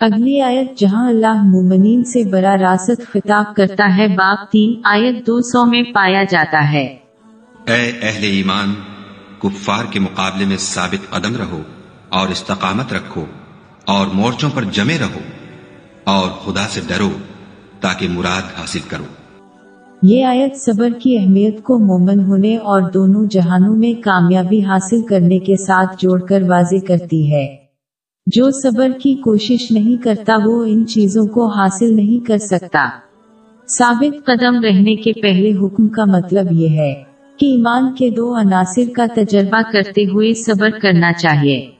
اگلی آیت جہاں اللہ مومنین سے برا راست خطاب کرتا ہے باب تین آیت دو سو میں پایا جاتا ہے۔ اے اہل ایمان کفار کے مقابلے میں ثابت قدم رہو اور استقامت رکھو اور مورچوں پر جمے رہو اور خدا سے ڈرو تاکہ مراد حاصل کرو۔ یہ آیت صبر کی اہمیت کو مومن ہونے اور دونوں جہانوں میں کامیابی حاصل کرنے کے ساتھ جوڑ کر واضح کرتی ہے۔ جو صبر کی کوشش نہیں کرتا وہ ان چیزوں کو حاصل نہیں کر سکتا۔ ثابت قدم رہنے کے پہلے حکم کا مطلب یہ ہے کہ ایمان کے دو عناصر کا تجربہ کرتے ہوئے صبر کرنا چاہیے۔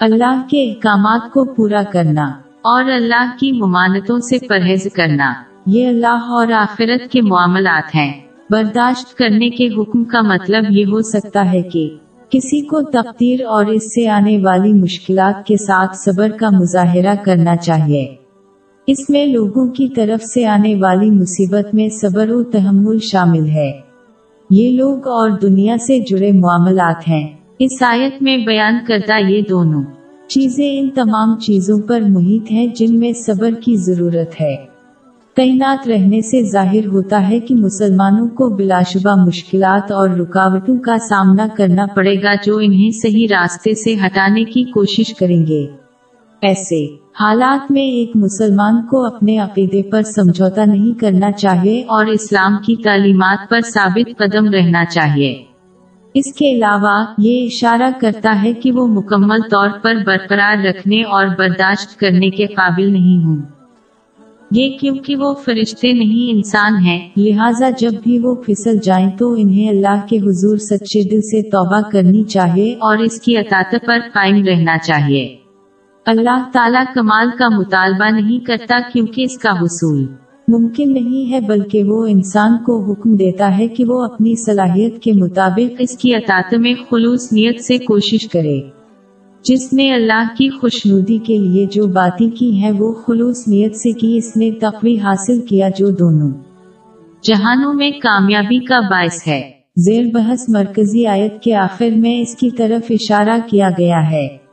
اللہ کے احکامات کو پورا کرنا اور اللہ کی ممانتوں سے پرہیز کرنا۔ یہ اللہ اور آخرت کے معاملات ہیں۔ برداشت کرنے کے حکم کا مطلب یہ ہو سکتا ہے کہ کسی کو تقدیر اور اس سے آنے والی مشکلات کے ساتھ صبر کا مظاہرہ کرنا چاہیے۔ اس میں لوگوں کی طرف سے آنے والی مصیبت میں صبر و تحمل شامل ہے۔ یہ لوگ اور دنیا سے جڑے معاملات ہیں۔ اس آیت میں بیان کرتا یہ دونوں چیزیں ان تمام چیزوں پر محیط ہیں جن میں صبر کی ضرورت ہے۔ تعینات رہنے سے ظاہر ہوتا ہے کہ مسلمانوں کو بلا شبہ مشکلات اور رکاوٹوں کا سامنا کرنا پڑے گا جو انہیں صحیح راستے سے ہٹانے کی کوشش کریں گے۔ ایسے حالات میں ایک مسلمان کو اپنے عقیدے پر سمجھوتا نہیں کرنا چاہیے اور اسلام کی تعلیمات پر ثابت قدم رہنا چاہیے۔ اس کے علاوہ یہ اشارہ کرتا ہے کہ وہ مکمل طور پر برقرار رکھنے اور برداشت کرنے کے قابل نہیں ہوں۔ یہ کیونکہ وہ فرشتے نہیں انسان ہیں۔ لہٰذا جب بھی وہ پھسل جائیں تو انہیں اللہ کے حضور سچے دل سے توبہ کرنی چاہیے اور اس کی اطاط پر قائم رہنا چاہیے۔ اللہ تعالیٰ کمال کا مطالبہ نہیں کرتا کیونکہ اس کا حصول ممکن نہیں ہے بلکہ وہ انسان کو حکم دیتا ہے کہ وہ اپنی صلاحیت کے مطابق اس کی اطاط میں خلوص نیت سے کوشش کرے۔ جس نے اللہ کی خوشنودی کے لیے جو باتیں کی ہیں وہ خلوص نیت سے کی، اس نے تقوی حاصل کیا جو دونوں جہانوں میں کامیابی کا باعث ہے۔ زیر بحث مرکزی آیت کے آخر میں اس کی طرف اشارہ کیا گیا ہے۔